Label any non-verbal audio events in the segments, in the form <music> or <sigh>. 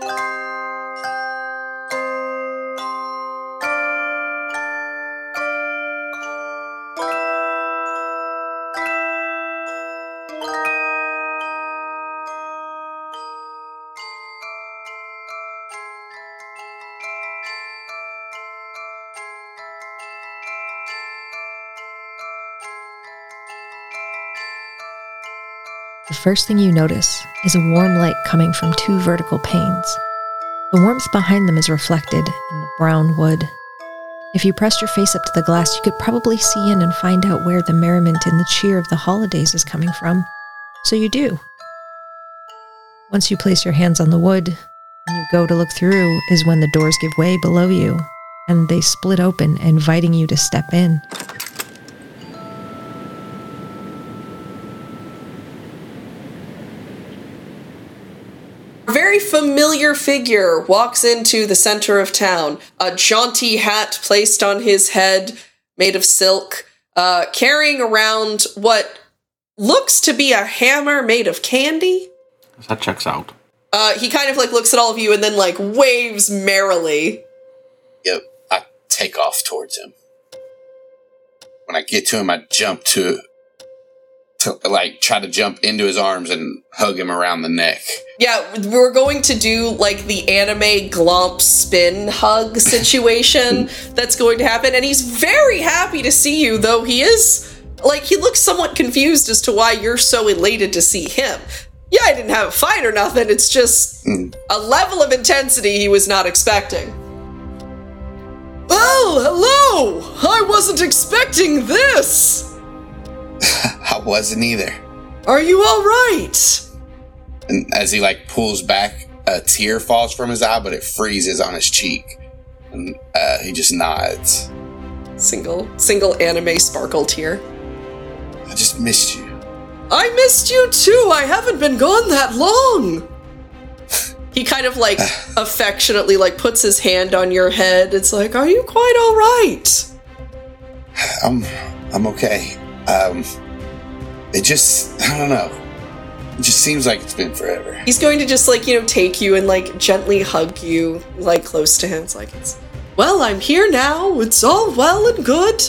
The first thing you notice is a warm light coming from two vertical panes. The warmth behind them is reflected in the brown wood. If you pressed your face up to the glass, you could probably see in and find out where the merriment and the cheer of the holidays is coming from. So you do. Once you place your hands on the wood and you go to look through, is when the doors give way below you and they split open, inviting you to step in. A very familiar figure walks into the center of town, a jaunty hat placed on his head, made of silk, uh, carrying around what looks to be a hammer made of candy. That checks out. Uh, he kind of like looks at all of you and then like waves merrily. Yep, I take off towards him. When I get to him, I jump to, to like try to jump into his arms and hug him around the neck. Yeah, we're going to do like the anime glomp spin hug <laughs> situation that's going to happen, and he's very happy to see you, though he is like he looks somewhat confused as to why you're so elated to see him. Yeah, I didn't have a fight or nothing. It's just hmm. a level of intensity he was not expecting. Oh, hello! I wasn't expecting this! <laughs> I wasn't either. Are you alright? And as he like pulls back, a tear falls from his eye, but it freezes on his cheek, and uh, he just nods. Single, single anime sparkle tear. I just missed you. I missed you too. I haven't been gone that long. <laughs> He kind of like <sighs> affectionately like puts his hand on your head. It's like, "Are you quite all right?" I'm I'm okay. Um, it just I don't know. It just seems like it's been forever. He's going to just like, you know, take you and like gently hug you like close to him. It's like, it's, "Well, I'm here now. It's all well and good."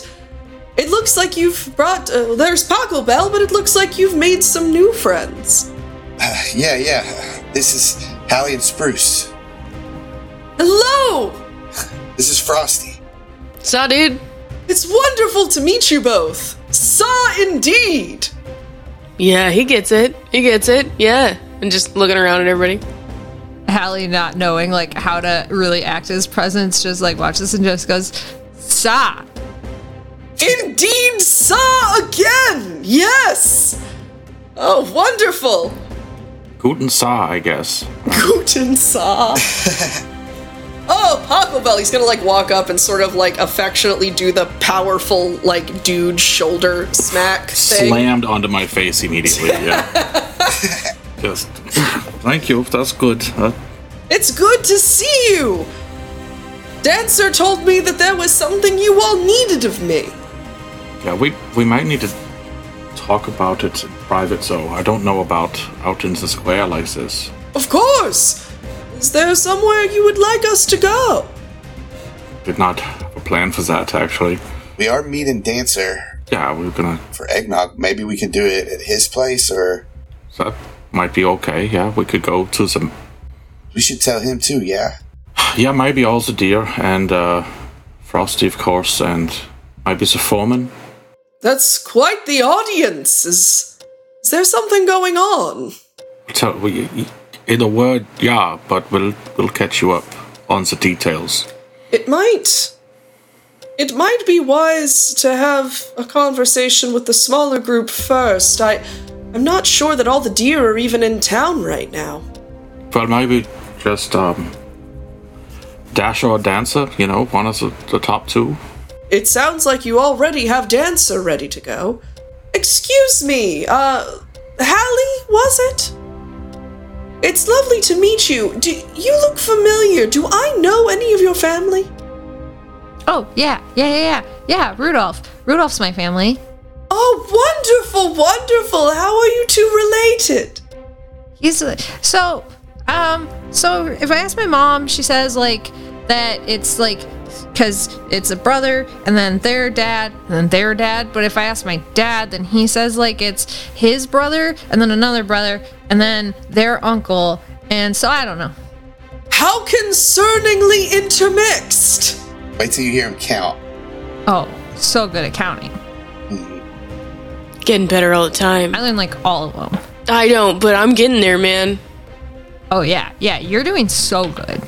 It looks like you've brought. Uh, there's Pachelbel, but it looks like you've made some new friends. yeah, yeah. This is Halley and Spruce. Hello! This is Frosty. Saw, dude. It's wonderful to meet you both. Saw indeed. Yeah, he gets it. He gets it. Yeah. And just looking around at everybody. Halley not knowing like how to really act his presence, just like watches and just goes, Saw. Indeed, saw again. Yes. Oh, wonderful. Guten Saw, I guess. Guten saw. <laughs> oh, Pachelbel. He's gonna like walk up and sort of like affectionately do the powerful like dude shoulder smack thing. Slammed onto my face immediately. Yeah. <laughs> Just thank you. That's good. Uh, It's good to see you. Dancer told me that there was something you all needed of me. yeah, we we might need to talk about it in private. So I don't know about out in the square like this. Of course. Is there somewhere you would like us to go? Did not have a plan for that actually. We are meeting Dancer Yeah, we are gonna. for eggnog. Maybe we can do it at his place, or That might be okay. Yeah, we could go to some. we should tell him too. Yeah. <sighs> Yeah, maybe also deer and uh, Frosty, of course, and maybe the foreman. That's quite the audience. Is is there something going on? Tell we in a word, yeah, but we'll we'll catch you up on the details. It might. It might be wise to have a conversation with the smaller group first. I I'm not sure that all the deer are even in town right now. Well, maybe just um, Dasher or Dancer. You know, one of the, the top two. It sounds like you already have Dancer ready to go. Excuse me, uh, Halley, was it? It's lovely to meet you. Do you look familiar? Do I know any of your family? Oh, yeah, yeah, yeah, yeah. Yeah, Rudolph. Rudolph's my family. Oh, wonderful, wonderful. How are you two related? He's so Um, so if I ask my mom, she says like that it's like because it's a brother and then their dad and then their dad. But if I ask my dad, then he says like it's his brother and then another brother and then their uncle. And so I don't know. How concerningly intermixed! Wait till you hear him count. Oh, so good at counting. Hmm. Getting better all the time. I learn like all of them. I don't, but I'm getting there, man. Oh yeah, yeah, you're doing so good.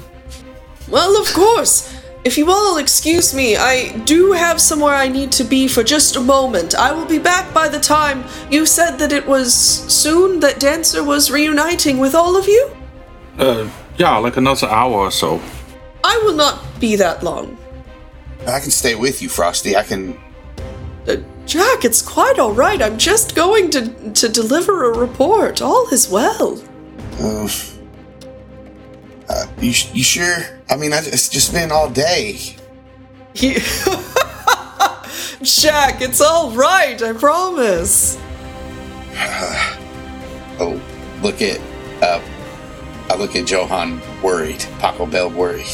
Well, of course. If you all excuse me, I do have somewhere I need to be for just a moment. I will be back by the time you said that it was soon that Dancer was reuniting with all of you. Uh, yeah, like another hour or so. I will not be that long. I can stay with you, Frosty. I can. Uh, Jack, it's quite all right. I'm just going to to deliver a report. All is well. Uh, uh, you you sure? I mean, I, it's just been all day. He- <laughs> Jack, it's all right. I promise. <sighs> Oh, look at. Uh, I look at Johann worried. Pachelbel worried.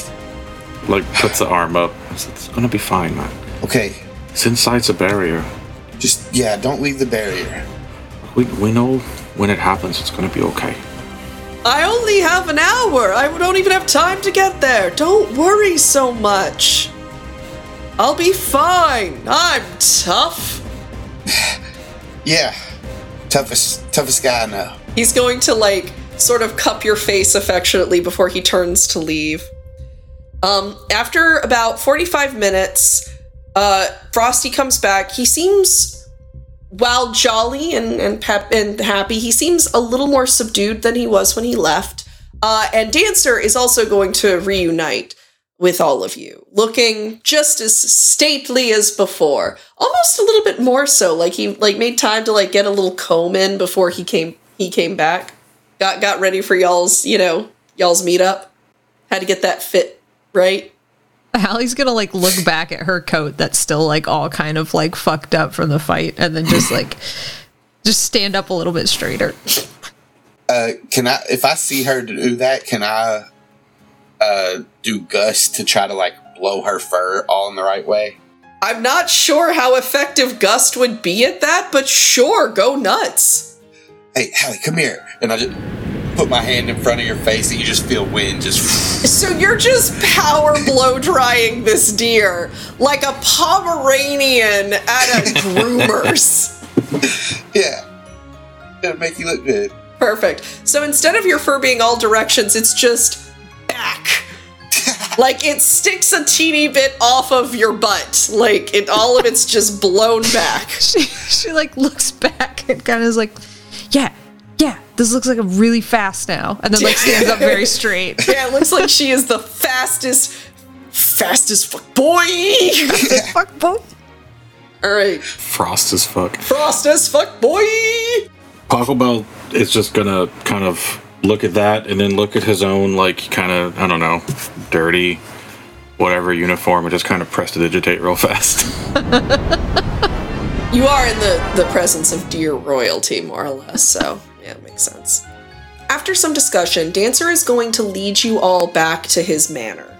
Like, puts the arm up. It's, it's gonna be fine, man. Okay, It's inside the barrier. just yeah, don't leave the barrier. We, we know when it happens, it's gonna be okay. I only have an hour. I don't even have time to get there. Don't worry so much. I'll be fine. I'm tough. <sighs> Yeah, toughest toughest guy I know. He's going to like sort of cup your face affectionately before he turns to leave. Um, after about 45 minutes, uh, Frosty comes back. He seems, while jolly and and pep and happy, he seems a little more subdued than he was when he left. Uh, and Dancer is also going to reunite with all of you, looking just as stately as before. Almost a little bit more so. Like he like made time to like get a little comb in before he came he came back. Got got ready for y'all's, you know, y'all's meetup. Had to get that fit right. Halley's gonna like look back at her coat that's still like all kind of like fucked up from the fight and then just like <laughs> just stand up a little bit straighter. Uh, can I? If I see her do that, can I uh, do gust to try to like blow her fur all in the right way? I'm not sure how effective Gust would be at that, but sure, go nuts. Hey, Halley, come here, and I just put my hand in front of your face, and you just feel wind just. So you're just power blow drying this deer like a Pomeranian at a groomer's. <laughs> Yeah, it'll make you look good. Perfect. So instead of your fur being all directions, it's just back. <laughs> like it sticks a teeny bit off of your butt. Like it all of it's just blown back. <laughs> She she like looks back and kind of is like, yeah, yeah, this looks like a really fast now, and then like stands up very straight. <laughs> Yeah, it looks like she is the fastest fastest fuck boy. <laughs> Fuck boy. all right. Frost as fuck. Frost as fuck boy. Pachelbel is just gonna kind of look at that and then look at his own, like, kind of, I don't know, dirty, whatever uniform and just kind of prestidigitate real fast. <laughs> You are in the, the presence of deer royalty, more or less, so yeah, it makes sense. After some discussion, Dancer is going to lead you all back to his manor,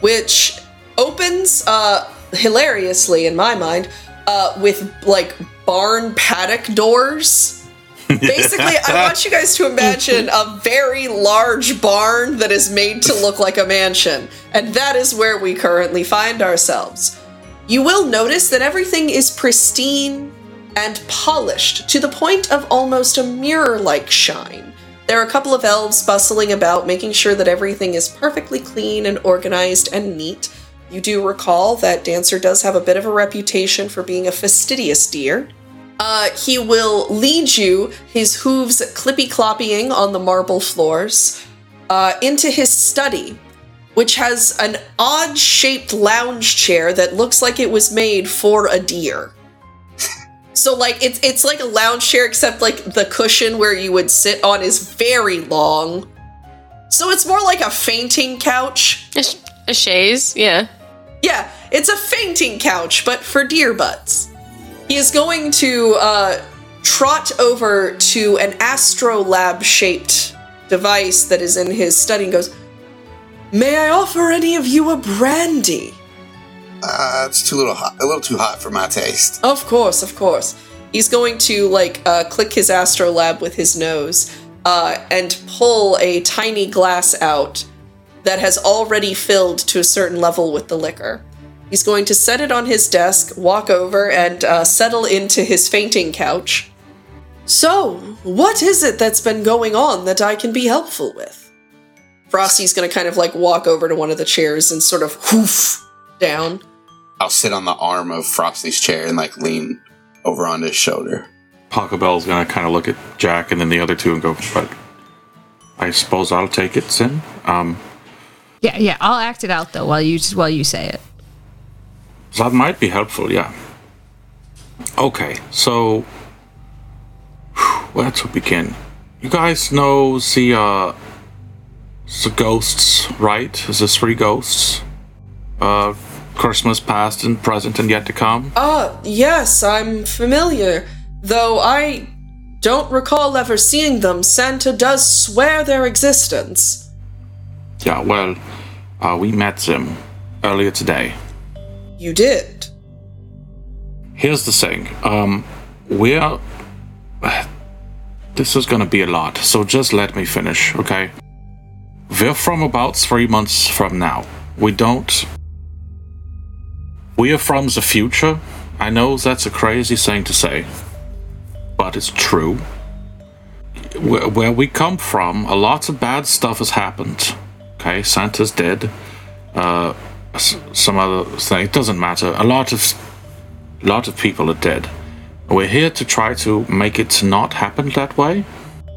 which opens uh, hilariously, in my mind, uh, with like barn paddock doors. <laughs> Basically, I want you guys to imagine a very large barn that is made to look like a mansion, and that is where we currently find ourselves. You will notice that everything is pristine and polished to the point of almost a mirror like shine. There are a couple of elves bustling about, making sure that everything is perfectly clean and organized and neat. You do recall that Dancer does have a bit of a reputation for being a fastidious deer. Uh, he will lead you, his hooves clippy cloppying on the marble floors, uh, into his study, which has an odd shaped lounge chair that looks like it was made for a deer. So like it's it's like a lounge chair except like the cushion where you would sit on is very long. So it's more like a fainting couch. A, sh- a chaise, yeah. Yeah, it's a fainting couch, but for deer butts. He is going to uh, trot over to an astrolabe shaped device that is in his study and goes, May I offer any of you a brandy? Uh, it's too little hot, a little too hot for my taste. Of course, of course. He's going to like uh, click his astrolabe with his nose uh, and pull a tiny glass out that has already filled to a certain level with the liquor. He's going to set it on his desk, walk over, and uh, settle into his fainting couch. So, what is it that's been going on that I can be helpful with? Frosty's going to kind of like walk over to one of the chairs and sort of hoof down. I'll sit on the arm of Frosty's chair and like lean over onto his shoulder. Pachelbel's gonna kind of look at Jack and then the other two and go, but I suppose I'll take it, Sin. Um, Yeah, yeah. I'll act it out though while you while you say it. that might be helpful, yeah. Okay, so where to begin? You guys know the uh the ghosts, right? Is this three ghosts? Uh Christmas past and present and yet to come? Ah, yes, I'm familiar. Though I don't recall ever seeing them, Santa does swear their existence. Yeah, well, uh, we met them earlier today. You did. Here's the thing. Um, we're. This is gonna be a lot, so just let me finish, okay? We're from about three months from now. We don't. We are from the future. I know that's a crazy thing to say, but it's true. Where, where we come from, a lot of bad stuff has happened. Okay, Santa's dead. Uh, s- some other thing. It doesn't matter. A lot of a lot of people are dead. We're here to try to make it not happen that way.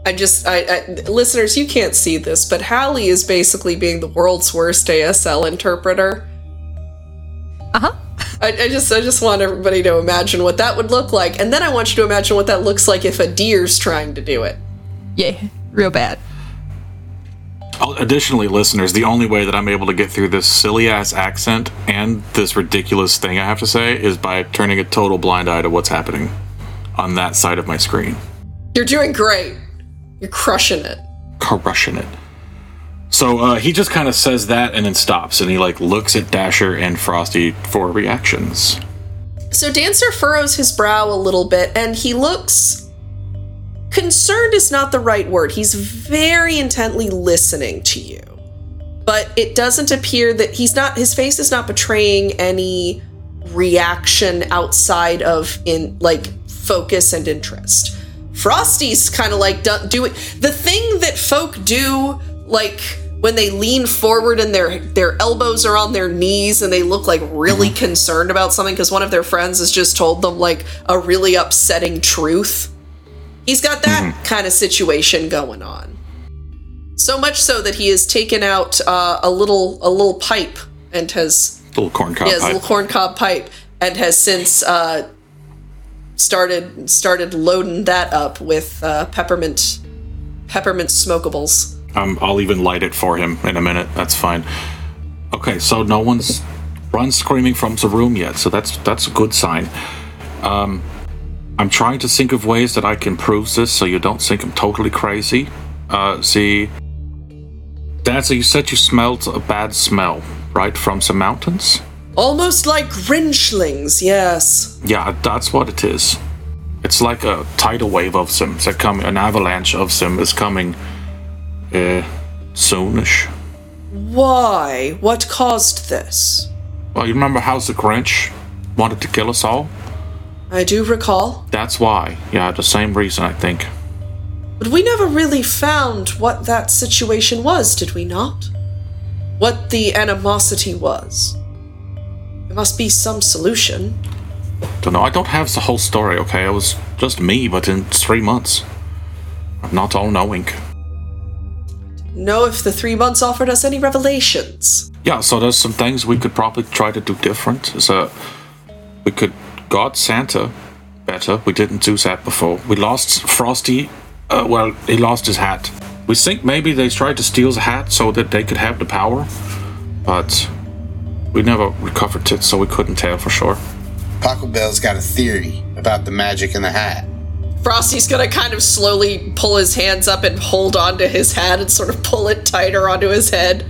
I just, I, I, listeners, you can't see this, but Halley is basically being the world's worst ASL interpreter. Uh huh. I, I just, I just want everybody to imagine what that would look like, and then I want you to imagine what that looks like if a deer's trying to do it. Yeah, real bad. Oh, Additionally, listeners, the only way that I'm able to get through this silly ass accent and this ridiculous thing I have to say is by turning a total blind eye to what's happening on that side of my screen. You're doing great. You're crushing it. crushing it. So uh, he just kind of says that and then stops, and he like looks at Dasher and Frosty for reactions. So Dancer furrows his brow a little bit and he looks concerned is not the right word. He's very intently listening to you. But it doesn't appear that he's not his face is not betraying any reaction outside of in like focus and interest. Frosty's kind of like do- doing the thing that folk do like when they lean forward and their their elbows are on their knees and they look like really concerned about something because one of their friends has just told them like a really upsetting truth. He's got that kind of situation going on. So much so that he has taken out uh, a little a little pipe and has Little corn cob yeah, pipe. little corncob pipe, and has since uh, started started loading that up with uh, peppermint peppermint smokables. Um, I'll even light it for him in a minute. That's fine. Okay, so no one's run screaming from the room yet, so that's that's a good sign. Um, I'm trying to think of ways that I can prove this so you don't think I'm totally crazy. Uh, see, Dancer, you said you smelled a bad smell, right, from some mountains? Almost like Grinchlings, yes. Yeah, that's what it is. It's like a tidal wave of them. They're coming. An avalanche of them is coming. Uh, soonish. Why? What caused this? Well, you remember how the Grinch wanted to kill us all? I do recall, That's why. Yeah, the same reason, I think. but we never really found what that situation was, did we not? What the animosity was. There must be some solution. Don't know. I don't have the whole story. Okay, it was just me, but in three months, I'm not all knowing. Know if the three months offered us any revelations. Yeah, so there's some things we could probably try to do different. So we could guard Santa better. We didn't do that before. We lost Frosty. Uh, well, he lost his hat. We think maybe they tried to steal the hat so that they could have the power, but we never recovered it, so we couldn't tell for sure. Pachelbel's got a theory about the magic in the hat. Frosty's gonna kind of slowly pull his hands up and hold onto his hat and sort of pull it tighter onto his head.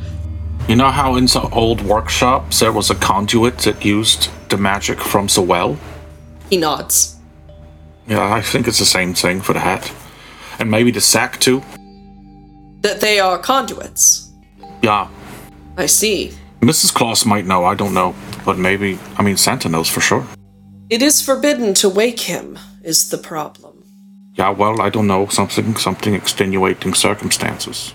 You know how in some old workshops there was a conduit that used the magic from the well? He nods. Yeah, I think it's the same thing for the hat. And maybe the sack too. That they are conduits. Yeah. I see. Mrs. Claus might know, I don't know. But maybe, I mean, Santa knows for sure. It is forbidden to wake him, is the problem. Yeah, well, I don't know. Something, something extenuating circumstances.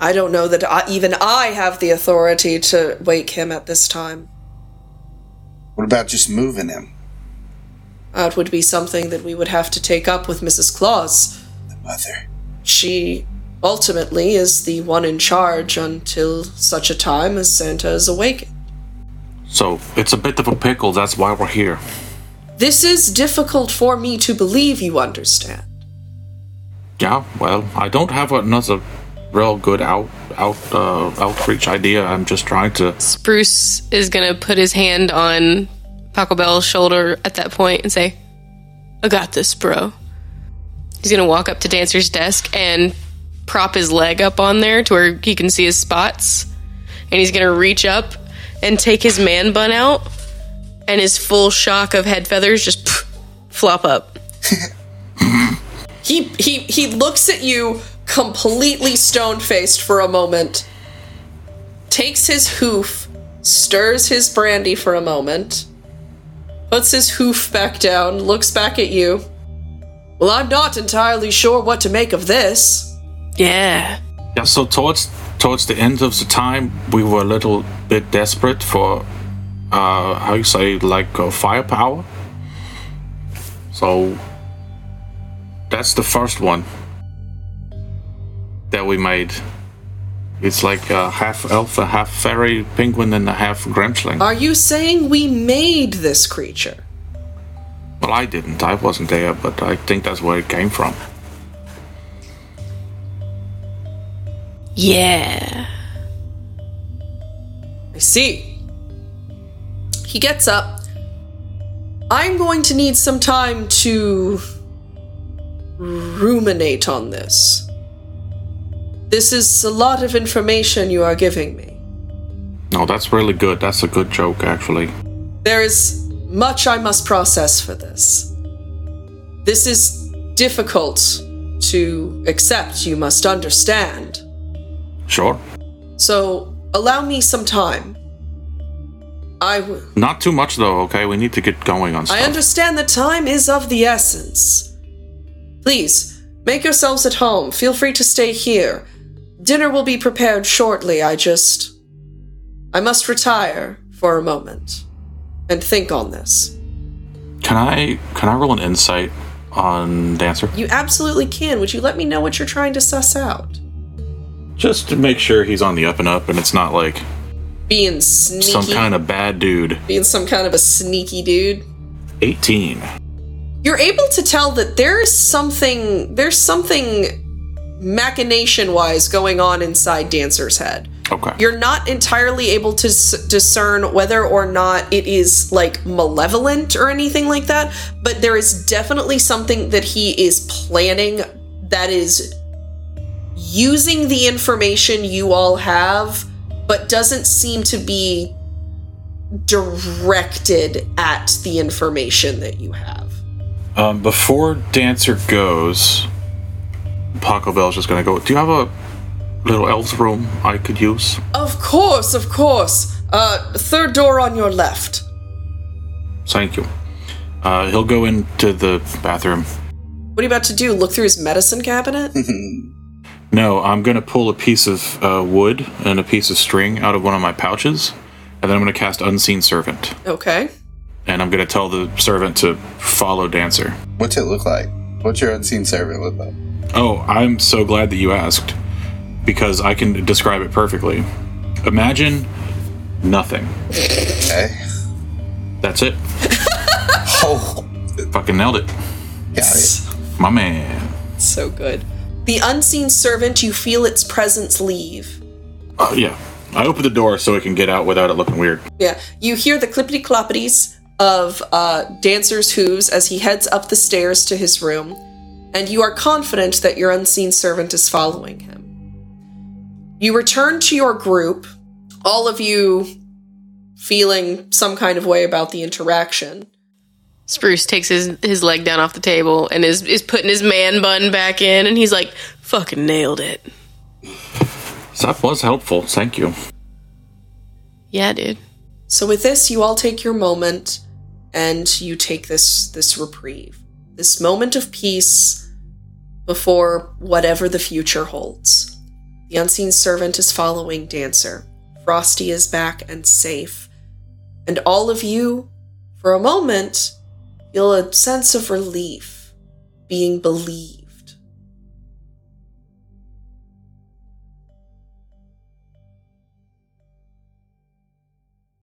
I don't know that I, even I have the authority to wake him at this time. What about just moving him? That would be something that we would have to take up with Mrs. Claus. The mother. She ultimately is the one in charge until such a time as Santa is awakened. So, it's a bit of a pickle, that's why we're here. This is difficult for me to believe, you understand. Yeah, well, I don't have another real good out out uh, outreach idea. I'm just trying to. Spruce is gonna put his hand on Pachelbel's shoulder at that point and say, I got this, bro. He's gonna walk up to Dancer's desk and prop his leg up on there to where he can see his spots. And he's gonna reach up and take his man bun out, and his full shock of head feathers just pff, flop up. <laughs> He he he looks at you completely stone-faced for a moment. Takes his hoof, stirs his brandy for a moment, puts his hoof back down, looks back at you. Well, I'm not entirely sure what to make of this. Yeah. Yeah, so towards towards the end of the time, we were a little bit desperate for, uh, how you say, like uh, firepower. So that's the first one that we made. It's like a half elf, a half fairy penguin, and a half gremlin. Are you saying we made this creature? Well, I didn't. I wasn't there, but I think that's where it came from. Yeah. I see. He gets up. I'm going to need some time to ruminate on this. This is a lot of information you are giving me. No, that's really good. That's a good joke, actually. There is much I must process for this. This is difficult to accept, you must understand. Sure. So, allow me some time. I w- Not too much, though, okay? We need to get going on stuff. I understand that time is of the essence. Please, make yourselves at home. Feel free to stay here. Dinner will be prepared shortly. I just. I must retire for a moment and think on this. Can I can I roll an insight on Dancer? You absolutely can. Would you let me know what you're trying to suss out? Just to make sure he's on the up and up and it's not like Being sneaky. some kind of bad dude. being some kind of a sneaky dude. 18. You're able to tell that there's something there's something machination wise going on inside Dancer's head. Okay. You're not entirely able to s- discern whether or not it is like malevolent or anything like that, but there is definitely something that he is planning that is using the information you all have, but doesn't seem to be directed at the information that you have. Um, before Dancer goes, Pachelbel's just gonna go. Do you have a little elf's room I could use? Of course, of course. Uh, third door on your left. Thank you. Uh, he'll go into the bathroom. What are you about to do? Look through his medicine cabinet? <laughs> No, I'm gonna pull a piece of uh, wood and a piece of string out of one of my pouches, and then I'm gonna cast Unseen Servant. Okay. And I'm gonna tell the servant to follow Dancer. What's it look like? What's your unseen servant look like? Oh, I'm so glad that you asked, because I can describe it perfectly. Imagine nothing. Okay. That's it. <laughs> Oh, Fucking nailed it. got it. My man. So good. The unseen servant, you feel its presence leave. Uh, yeah. I open the door so it can get out without it looking weird. Yeah, you hear the clippity cloppities of uh, Dancer's hooves as he heads up the stairs to his room. and you are confident that your unseen servant is following him. You return to your group, all of you feeling some kind of way about the interaction. Spruce takes his his leg down off the table and is is putting his man bun back in, and he's like, "Fucking nailed it." So that was helpful. Thank you. Yeah, dude. So with this, you all take your moment and you take this this reprieve. This moment of peace before whatever the future holds. The unseen servant is following Dancer. Frosty is back and safe. And all of you, for a moment, feel a sense of relief, being believed.